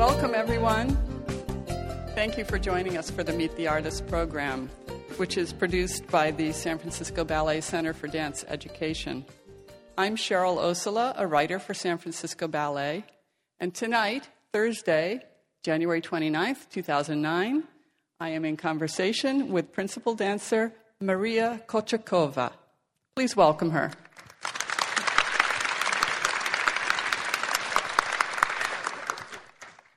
Welcome, everyone. Thank you for joining us for the Meet the Artist program, which is produced by the San Francisco Ballet Center for Dance Education. I'm Cheryl Ossola, a writer for San Francisco Ballet, and tonight, Thursday, January 29th, 2009, I am in conversation with principal dancer Maria Kochetkova. Please welcome her.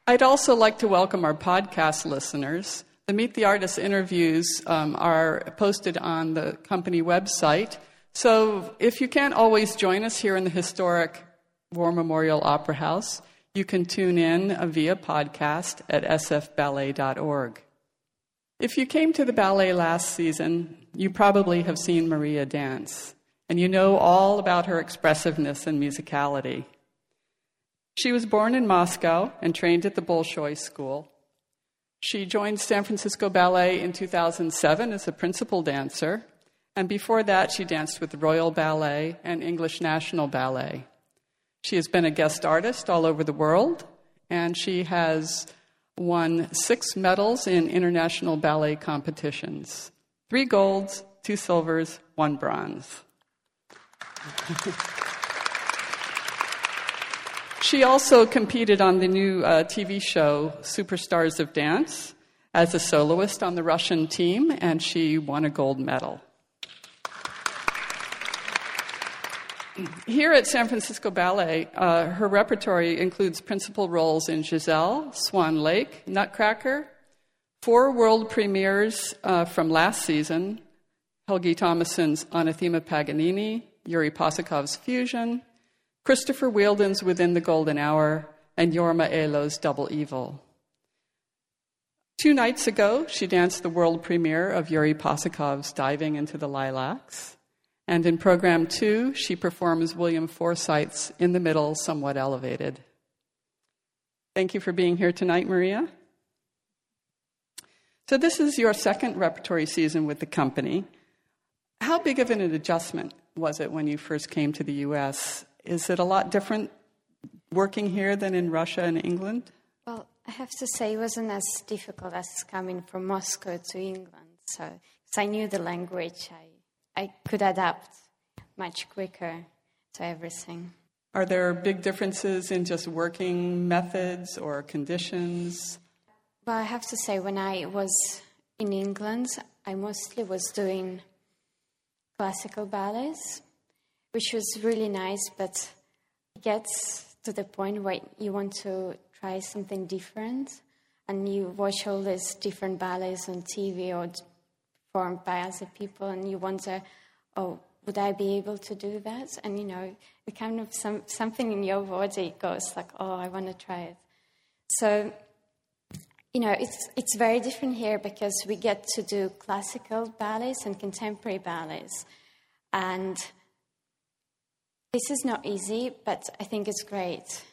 I'd also like to welcome our podcast listeners. The Meet the Artist interviews um, are posted on the company website. So if you can't always join us here in the historic War Memorial Opera House, you can tune in via podcast at sfballet.org. If you came to the ballet last season, you probably have seen Maria dance, and you know all about her expressiveness and musicality. She was born in Moscow and trained at the Bolshoi School. She joined San Francisco Ballet in 2007 as a principal dancer, and before that, she danced with the Royal Ballet and English National Ballet. She has been a guest artist all over the world, and she has won six medals in international ballet competitions three golds, two silvers, one bronze. She also competed on the new uh, TV show Superstars of Dance as a soloist on the Russian team, and she won a gold medal. Here at San Francisco Ballet, uh, her repertory includes principal roles in Giselle, Swan Lake, Nutcracker, four world premieres uh, from last season Helgi Tomasson's On a Theme of Paganini, Yuri Possokhov's Fusion, Christopher Wheeldon's Within the Golden Hour, and Jorma Elo's Double Evil. Two nights ago, she danced the world premiere of Yuri Possokhov's Diving into the Lilacs. And in program two, she performs William Forsythe's In the Middle, Somewhat Elevated. Thank you for being here tonight, Maria. So, this is your second repertory season with the company. How big of an adjustment was it when you first came to the US is it a lot different working here than in Russia and England? Well, I have to say it wasn't as difficult as coming from Moscow to England. So, because I knew the language, I, I could adapt much quicker to everything. Are there big differences in just working methods or conditions? Well, I have to say, when I was in England, I mostly was doing classical ballets which was really nice, but it gets to the point where you want to try something different and you watch all these different ballets on TV or performed by other people and you wonder, oh, would I be able to do that? And you know, it kind of some, something in your body goes like, oh, I want to try it. So, you know, it's, it's very different here because we get to do classical ballets and contemporary ballets. And this is not easy, but I think it's great.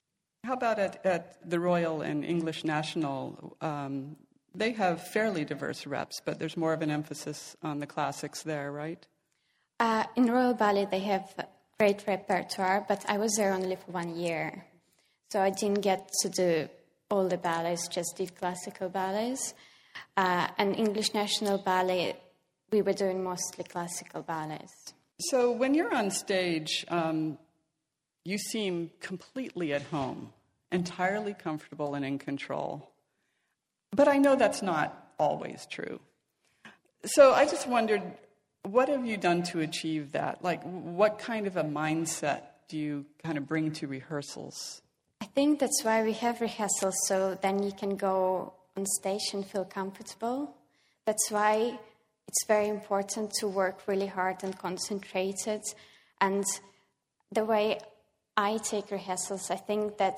How about at, at the Royal and English National? Um, they have fairly diverse reps, but there's more of an emphasis on the classics there, right? Uh, in Royal Ballet, they have great repertoire, but I was there only for one year. So I didn't get to do all the ballets, just did classical ballets. Uh, and English National Ballet, we were doing mostly classical ballets. So when you're on stage, um, you seem completely at home, entirely comfortable and in control. But I know that's not always true. So I just wondered, what have you done to achieve that? Like, what kind of a mindset do you kind of bring to rehearsals? I think that's why we have rehearsals, so then you can go on stage and feel comfortable. That's why it's very important to work really hard and concentrated. And the way I take rehearsals, I think that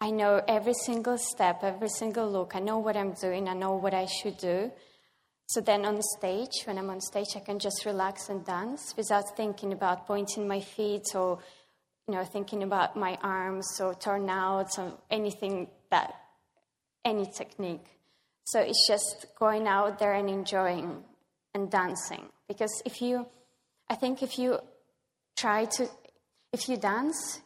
I know every single step, every single look. I know what I'm doing, I know what I should do. So then on stage, when I'm on stage, I can just relax and dance without thinking about pointing my feet or, you know, thinking about my arms or turnouts or anything that, any technique. So it's just going out there and enjoying and dancing. Because if you, I think if you try to, if you dance,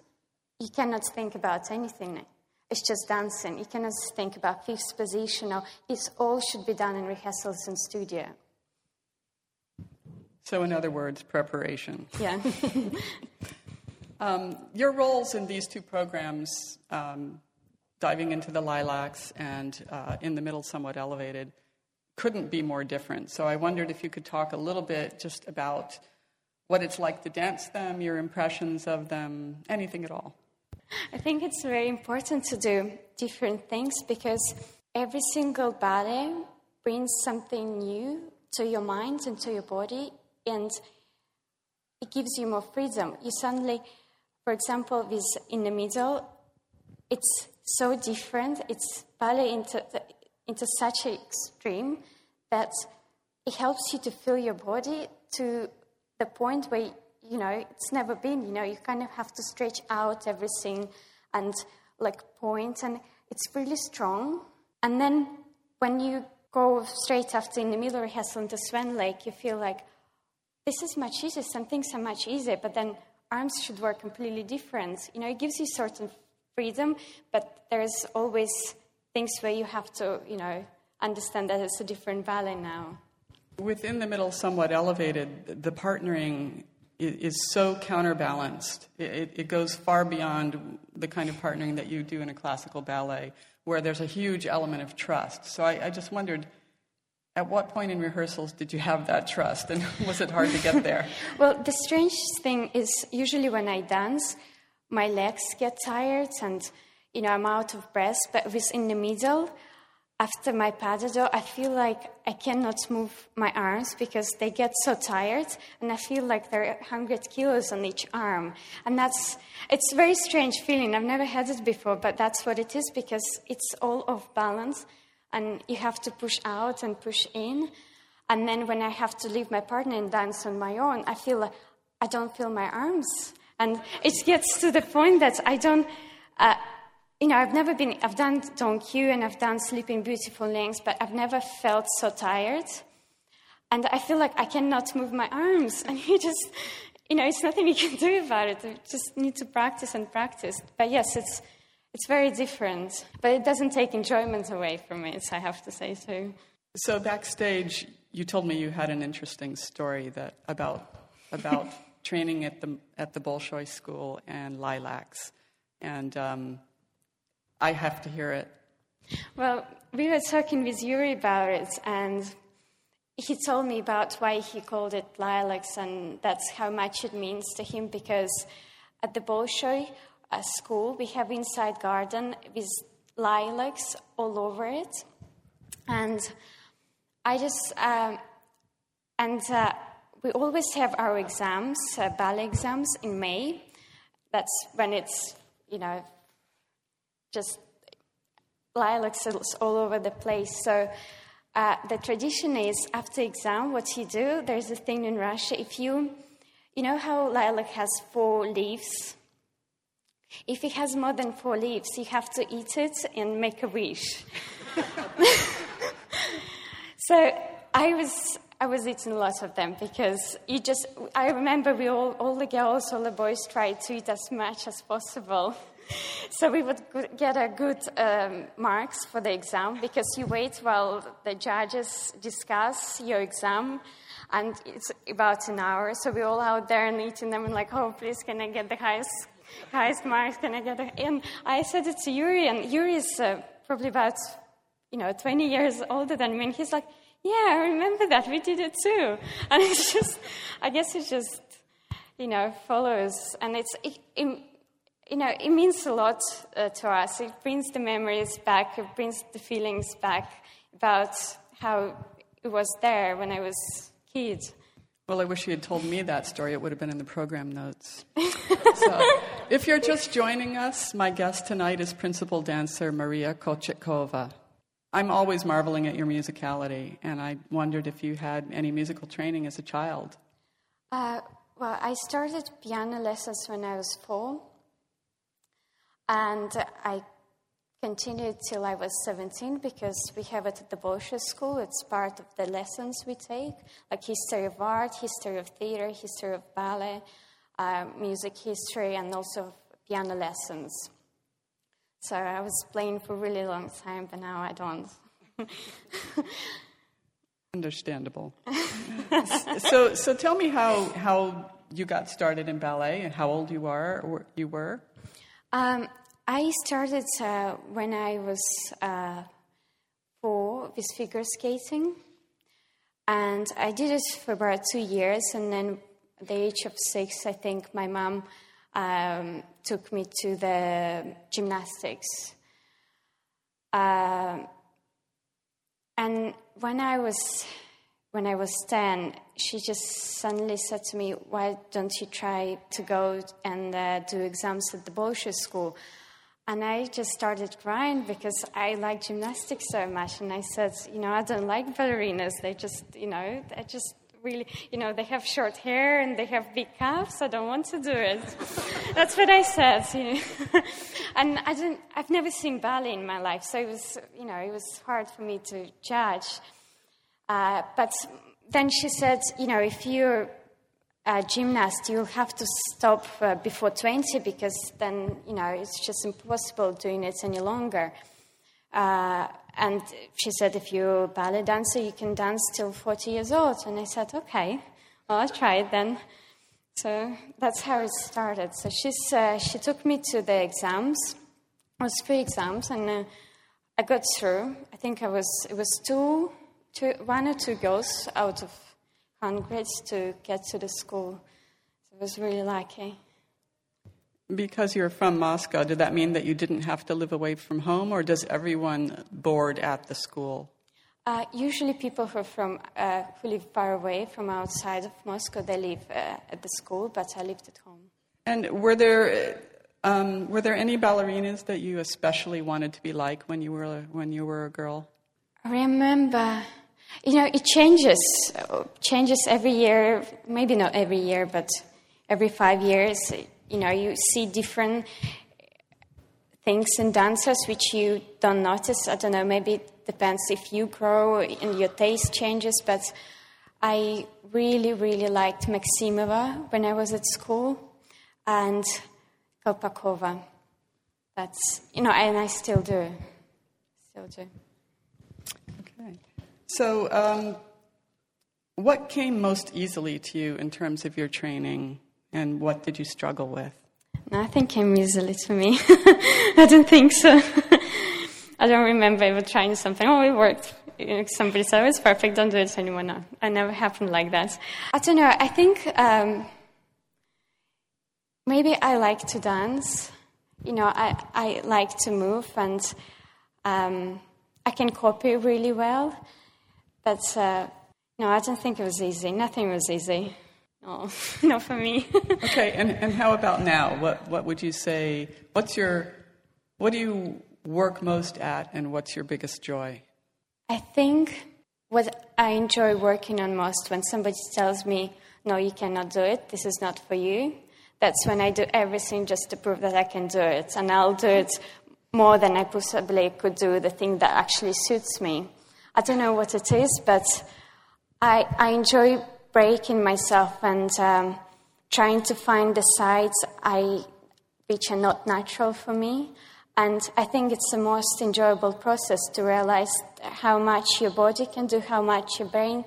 you cannot think about anything. it's just dancing. You cannot think about fifth position or this all should be done in rehearsals in studio. So, in other words, preparation. Yeah. um, your roles in these two programs, um, diving into the lilacs and uh, in the middle, somewhat elevated, couldn't be more different. So, I wondered if you could talk a little bit just about what it's like to dance them, your impressions of them, anything at all. I think it's very important to do different things because every single ballet brings something new to your mind and to your body and it gives you more freedom. You suddenly, for example, with in the middle, it's so different. It's ballet into, into such an extreme that it helps you to feel your body to the point where, you know, it's never been. You know, you kind of have to stretch out everything and like point, and it's really strong. And then when you go straight after in the middle rehearsal into Swan Lake, you feel like, this is much easier, some things are much easier, but then arms should work completely different. You know, it gives you certain freedom, but there's always things where you have to, you know, understand that it's a different ballet now. Within the middle, somewhat elevated, the partnering is so counterbalanced. It, it, goes far beyond the kind of partnering that you do in a classical ballet, where there's a huge element of trust. So I, I just wondered at what point in rehearsals did you have that trust, and was it hard to get there? well, the strange thing is usually when I dance, my legs get tired and you know I'm out of breath. But with in the middle, after my pas I feel like I cannot move my arms because they get so tired, and I feel like there are 100 kilos on each arm, and that's it's a very strange feeling. I've never had it before, but that's what it is because it's all off balance and you have to push out and push in. And then when I have to leave my partner and dance on my own, I feel like I don't feel my arms. And it gets to the point that I don't, uh, you know, I've never been, I've done Don Q and I've done Sleeping Beautiful Links, but I've never felt so tired. And I feel like I cannot move my arms. And you just, you know, it's nothing you can do about it. You just need to practice and practice. But yes, it's, it's very different, but it doesn't take enjoyment away from it, I have to say so. So backstage, you told me you had an interesting story that about about training at the at the Bolshoi School and Lilacs, and um, I have to hear it. Well, we were talking with Yuri about it, and he told me about why he called it Lilacs, and that's how much it means to him because at the Bolshoi, a school. We have inside garden with lilacs all over it, and I just um, and uh, we always have our exams, uh, ballet exams in May. That's when it's you know just lilacs all over the place. So. Uh, the tradition is after exam, what you do, there's a thing in Russia, if you, you know how lilac has four leaves if it has more than four leaves, you have to eat it and make a wish. so I was I was eating a lot of them because you just I remember we all all the girls, all the boys tried to eat as much as possible. So we would get a good um, marks for the exam because you wait while the judges discuss your exam and it's about an hour. So we're all out there and eating them and like, oh, please, can I get the highest highest marks can I get? And I said it to Yuri, and Yuri is uh, probably about, you know, 20 years older than me, and he's like, yeah, I remember that. We did it too. And it's just, I guess it just, you know, follows. And it's, it, it, you know, it means a lot uh, to us. It brings the memories back, it brings the feelings back about how it was there when I was a kid. Well, I wish you had told me that story. It would have been in the program notes. so, if you're just joining us, my guest tonight is principal dancer Maria Kochetkova. I'm always marveling at your musicality, and I wondered if you had any musical training as a child. Uh, well, I started piano lessons when I was four, and I continued till I was 17 because we have it at the Bolshoi School. It's part of the lessons we take, like history of art, history of theater, history of ballet, uh, music history, and also piano lessons. So I was playing for a really long time, but now I don't. Understandable. so, so tell me how, how you got started in ballet and how old you are or you were. Um, I started uh, when I was uh, four with figure skating, and I did it for about two years. And then, at the age of six, I think my mom um, took me to the gymnastics. Uh, and when I was when I was ten, she just suddenly said to me, "Why don't you try to go and uh, do exams at the Bolshoi school?" And I just started crying because I like gymnastics so much. And I said, "You know, I don't like ballerinas. They just, you know, they just really, you know, they have short hair and they have big calves. I don't want to do it. That's what I said. You know? and I didn't, I've never seen ballet in my life, so it was, you know, it was hard for me to judge. Uh, but then she said, you know, if you're a gymnast, you'll have to stop uh, before 20 because then, you know, it's just impossible doing it any longer. Uh, and she said, if you're a ballet dancer, you can dance till 40 years old. And I said, okay, well, I'll try it then. So that's how it started. So she's, uh, she took me to the exams. It was three exams, and uh, I got through. I think I was, it was two, two, one or two girls out of hundreds to get to the school. So I was really lucky. Because you're from Moscow, did that mean that you didn't have to live away from home, or does everyone board at the school? Uh, usually, people who, from, uh, who live far away from outside of Moscow, they live uh, at the school, but I lived at home. And were there um, were there any ballerinas that you especially wanted to be like when you were when you were a girl? I remember, you know, it changes changes every year. Maybe not every year, but every five years you know, you see different things in dancers which you don't notice. I don't know, maybe it depends if you grow and your taste changes, but I really, really liked Maximova when I was at school and Kolpakova. That's, you know, and I still do. Still do. Okay. So, um, what came most easily to you in terms of your training and what did you struggle with? Nothing came easily to me. I don't think so. I don't remember ever trying something. Oh, it worked. Somebody said, oh, it's perfect, don't do it anymore. No, it never happened like that. I don't know. I think um, maybe I like to dance. You know, I, I like to move and um, I can copy really well. But uh, no, I don't think it was easy. Nothing was easy. No, not for me. okay, and, and how about now? What, what would you say? What's your, what do you work most at, and what's your biggest joy? I think what I enjoy working on most when somebody tells me, no, you cannot do it, this is not for you, that's when I do everything just to prove that I can do it. And I'll do it more than I possibly could do the thing that actually suits me. I don't know what it is, but I, I enjoy breaking myself and um, trying to find the sides I, which are not natural for me. And I think it's the most enjoyable process to realize how much your body can do, how much your brain,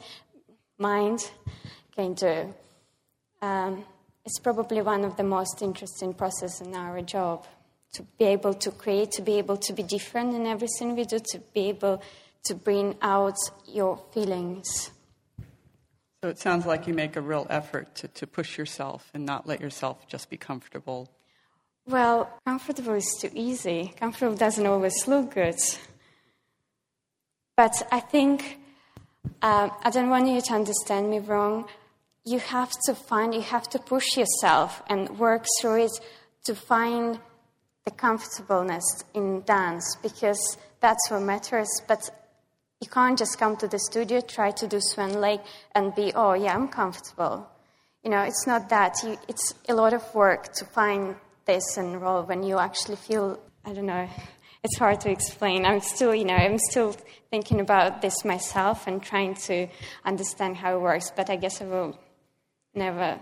mind can do. Um, it's probably one of the most interesting processes in our job to be able to create, to be able to be different in everything we do, to be able to bring out your feelings. So it sounds like you make a real effort to, to push yourself and not let yourself just be comfortable. Well, comfortable is too easy. Comfortable doesn't always look good. But I think, uh, I don't want you to understand me wrong. You have to find, you have to push yourself and work through it to find the comfortableness in dance because that's what matters. But you can't just come to the studio, try to do Swan Lake, and be, oh, yeah, I'm comfortable. You know, it's not that. You, it's a lot of work to find this and role when you actually feel, I don't know, it's hard to explain. I'm still, you know, I'm still thinking about this myself and trying to understand how it works, but I guess I will never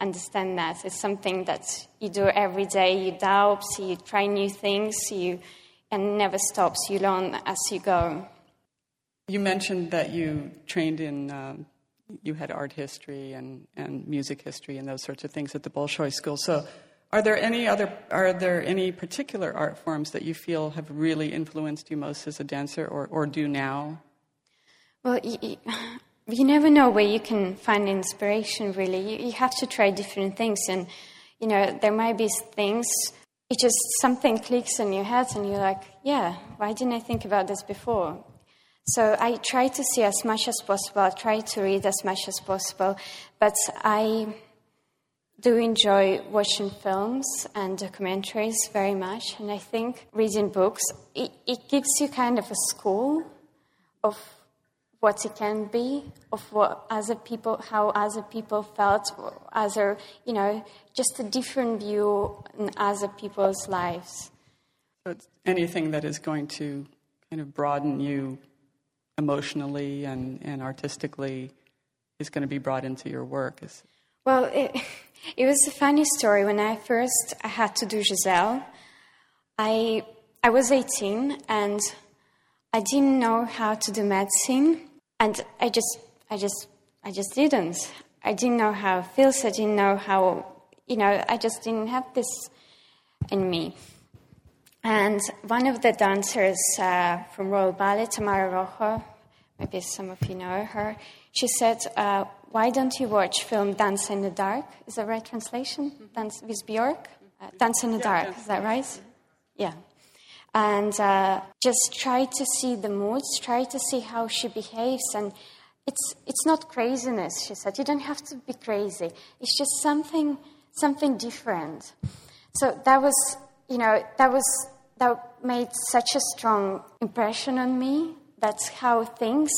understand that. It's something that you do every day. You doubt, you try new things, you and never stops. You learn as you go. You mentioned that you trained in, um, you had art history and, and music history and those sorts of things at the Bolshoi School. So, are there any other, are there any particular art forms that you feel have really influenced you most as a dancer, or, or do now? Well, you, you never know where you can find inspiration. Really, you, you have to try different things, and you know there might be things it just something clicks in your head and you're like, yeah, why didn't I think about this before? So I try to see as much as possible, I try to read as much as possible, but I do enjoy watching films and documentaries very much, and I think reading books, it, it gives you kind of a school of what it can be, of what other people, how other people felt, other, you know, just a different view in other people's lives. So anything that is going to kind of broaden you emotionally and, and artistically is going to be brought into your work. Is... Well, it, it was a funny story. When I first had to do Giselle, I, I was 18 and I didn't know how to do medicine. And I just, I just, I just didn't. I didn't know how it feels. I didn't know how, you know, I just didn't have this in me. And one of the dancers uh, from Royal Ballet, Tamara Rojo, maybe some of you know her, she said, uh, why don't you watch film Dance in the Dark? Is that right translation? Dance with Björk? Uh, Dance in the Dark, is that right? Yeah and uh, just try to see the moods, try to see how she behaves. And it's, it's not craziness, she said. You don't have to be crazy. It's just something, something different. So that was, you know, that was, that made such a strong impression on me. That's how things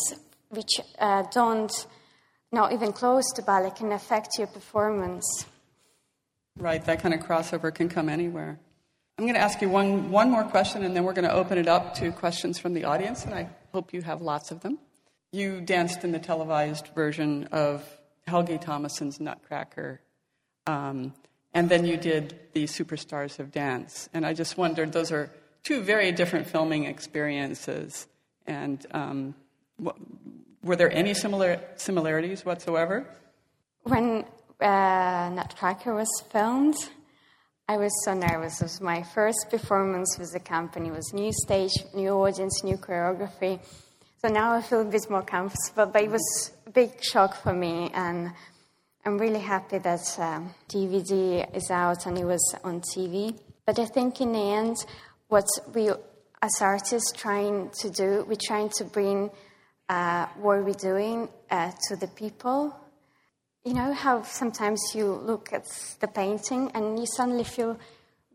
which uh, don't, not even close to ballet, can affect your performance. Right, that kind of crossover can come anywhere. I'm going to ask you one, one more question, and then we're going to open it up to questions from the audience, and I hope you have lots of them. You danced in the televised version of Helgi Tomasson's Nutcracker, um, and then you did the Superstars of Dance. And I just wondered, those are two very different filming experiences, and um, were there any similar similarities whatsoever? When uh, Nutcracker was filmed, I was so nervous. It was my first performance with the company. It was new stage, new audience, new choreography. So now I feel a bit more comfortable, but it was a big shock for me. And I'm really happy that um, DVD is out and it was on TV. But I think in the end, what we as artists trying to do, we're trying to bring uh, what we're doing uh, to the people you know how sometimes you look at the painting and you suddenly feel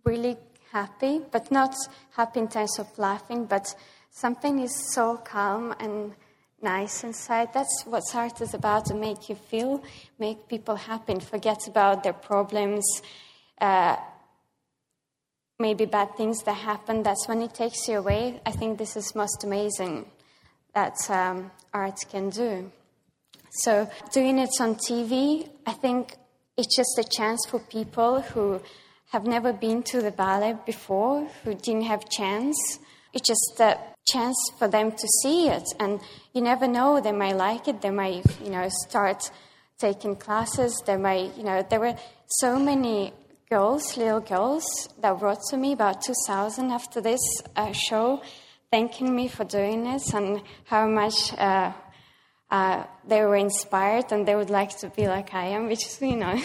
really happy, but not happy in terms of laughing, but something is so calm and nice inside. That's what art is about to make you feel, make people happy, and forget about their problems, uh, maybe bad things that happen. That's when it takes you away. I think this is most amazing that um, art can do. So doing it on TV, I think it's just a chance for people who have never been to the ballet before, who didn't have chance. It's just a chance for them to see it, and you never know. They might like it. They might, you know, start taking classes. They might, you know, there were so many girls, little girls, that wrote to me about 2000 after this uh, show, thanking me for doing this and how much. Uh, uh, they were inspired and they would like to be like I am, which is, you know,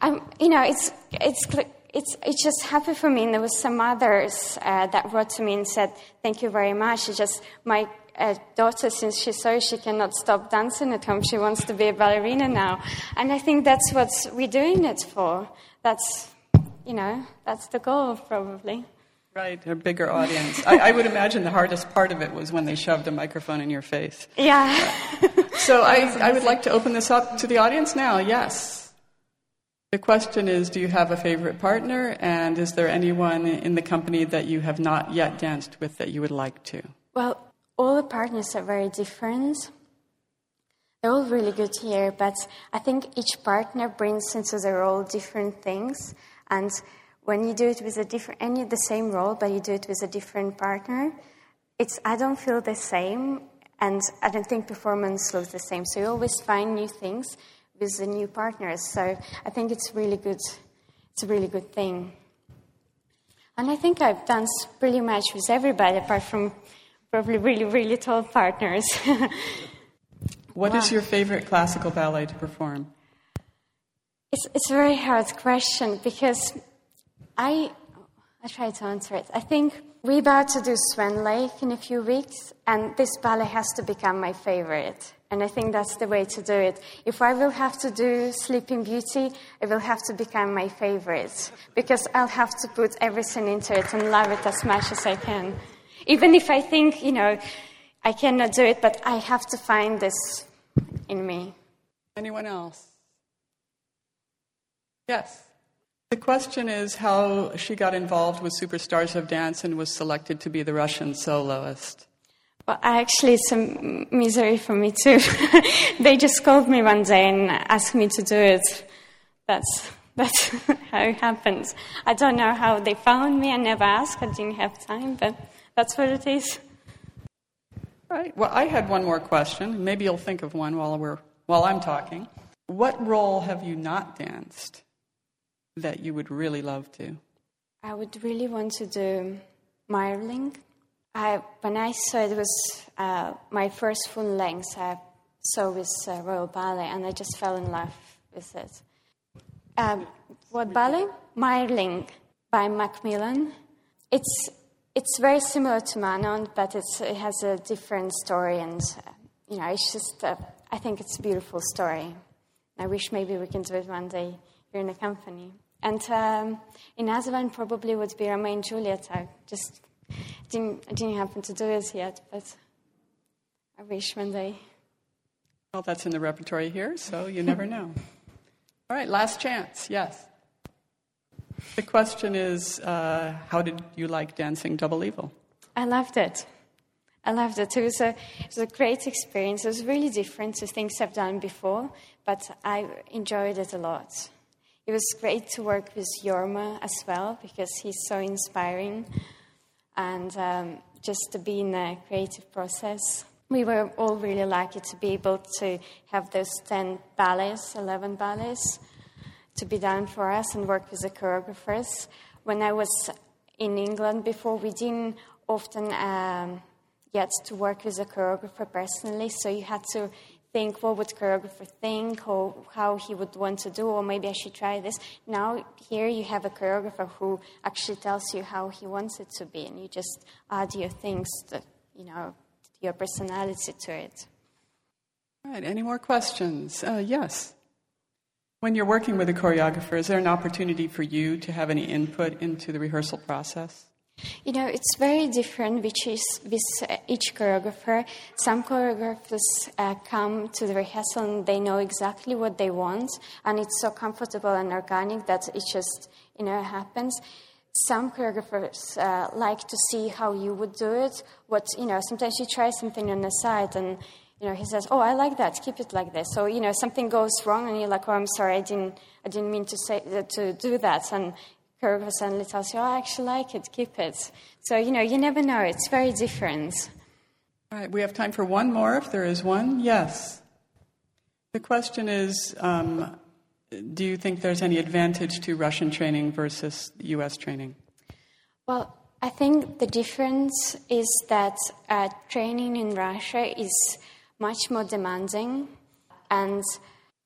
I'm, you know, it's, it's, it's, it's just happy for me. And there was some others uh, that wrote to me and said, thank you very much. It's just my uh, daughter, since she's so she cannot stop dancing at home, she wants to be a ballerina now. And I think that's what we're doing it for. That's, you know, that's the goal probably. Right, a bigger audience. I, I, would imagine the hardest part of it was when they shoved a microphone in your face. Yeah. so I, I would like to open this up to the audience now. Yes. The question is Do you have a favorite partner? And is there anyone in the company that you have not yet danced with that you would like to? Well, all the partners are very different. They're all really good here, but I think each partner brings into the role different things. And when you do it with a different, any the same role, but you do it with a different partner, it's I don't feel the same, and I don't think performance looks the same. So you always find new things with the new partners. So I think it's really good. It's a really good thing. And I think I've danced pretty much with everybody, apart from probably really, really tall partners. What wow. is your favorite classical ballet to perform? It's, it's a very hard question because I, I try to answer it. I think we're about to do Swan Lake in a few weeks, and this ballet has to become my favorite. And I think that's the way to do it. If I will have to do Sleeping Beauty, it will have to become my favorite because I'll have to put everything into it and love it as much as I can. Even if I think, you know, I cannot do it, but I have to find this in me. Anyone else? Yes. The question is how she got involved with Superstars of Dance and was selected to be the Russian soloist. Well, actually, it's a misery for me too. they just called me one day and asked me to do it. That's that's how it happens. I don't know how they found me. I never asked. I didn't have time, but that's what it is. Right. Well, I had one more question. Maybe you'll think of one while we're while I'm talking. What role have you not danced that you would really love to? I would really want to do Mayerling. I, when I saw it, it was uh, my first full length I saw with uh, Royal Ballet, and I just fell in love with it. Um, what ballet? Mayerling by Macmillan. It's it's very similar to Manon, but it has a different story, and you know, it's just uh, I think it's a beautiful story. I wish maybe we can do it one day here in the company. And um, in Aswan probably would be Romeo and Juliet. I just didn't, didn't happen to do it yet, but I wish one day. Well, that's in the repertory here, so you never know. All right, last chance. Yes. The question is uh, how did you like dancing Double Evil? I loved it. I loved it. It was, a, it was a great experience. It was really different to things I've done before, but I enjoyed it a lot. It was great to work with Jorma as well because he's so inspiring and um, just to be in a creative process. We were all really lucky to be able to have those 10 ballets, 11 ballets to be done for us and work with the choreographers. When I was in England before, we didn't often um, get to work with a choreographer personally, so you had to think what would choreographer think or how he would want to do or maybe i should try this. Now here you have a choreographer who actually tells you how he wants it to be and you just add your things to, you know your personality to it. All right any more questions? Uh, yes when you're working with a choreographer, is there an opportunity for you to have any input into the rehearsal process? You know, it's very different which is with each choreographer. Some choreographers uh, come to the rehearsal and they know exactly what they want, and it's so comfortable and organic that it just, you know, happens. Some choreographers uh, like to see how you would do it. What, you know, sometimes you try something on the side and you know, he says, "Oh, I like that. Keep it like this." So, you know, something goes wrong, and you're like, "Oh, I'm sorry. I didn't, I didn't mean to say to do that." And choreographer suddenly tells you, "Oh, I actually like it. Keep it." So, you know, you never know. It's very different. All right, we have time for one more, if there is one. Yes. The question is, um, do you think there's any advantage to Russian training versus U.S. training? Well, I think the difference is that uh, training in Russia is much more demanding. And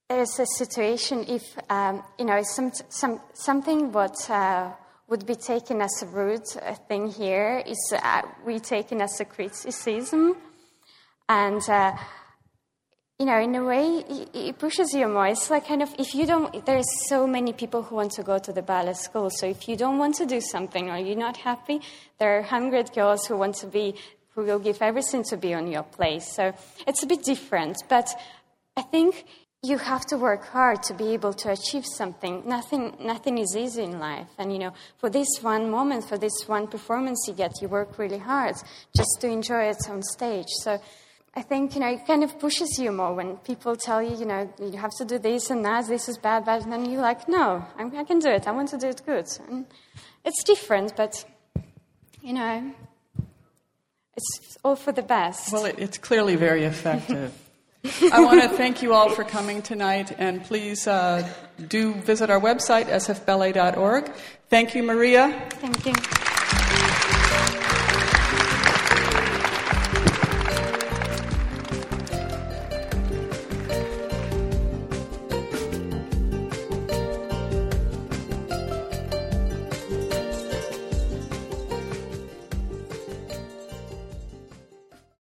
there's a situation if, um, you know, some, some, something what uh, would be taken as a rude thing here is uh, we taken as a criticism. And, uh, you know, in a way, it pushes you more. It's like kind of, if you don't, there's so many people who want to go to the ballet school. So if you don't want to do something or you're not happy, there are 100 girls who want to be who will give everything to be on your place. So it's a bit different, but I think you have to work hard to be able to achieve something. Nothing, nothing is easy in life. And, you know, for this one moment, for this one performance you get, you work really hard just to enjoy it on stage. So I think you know it kind of pushes you more when people tell you, you know, you have to do this and that. This is bad, bad, and then you're like, no, I'm, I can do it. I want to do it good. And it's different, but you know, it's all for the best. Well, it, it's clearly very effective. I want to thank you all for coming tonight, and please uh, do visit our website, sfballet.org. Thank you, Maria. Thank you.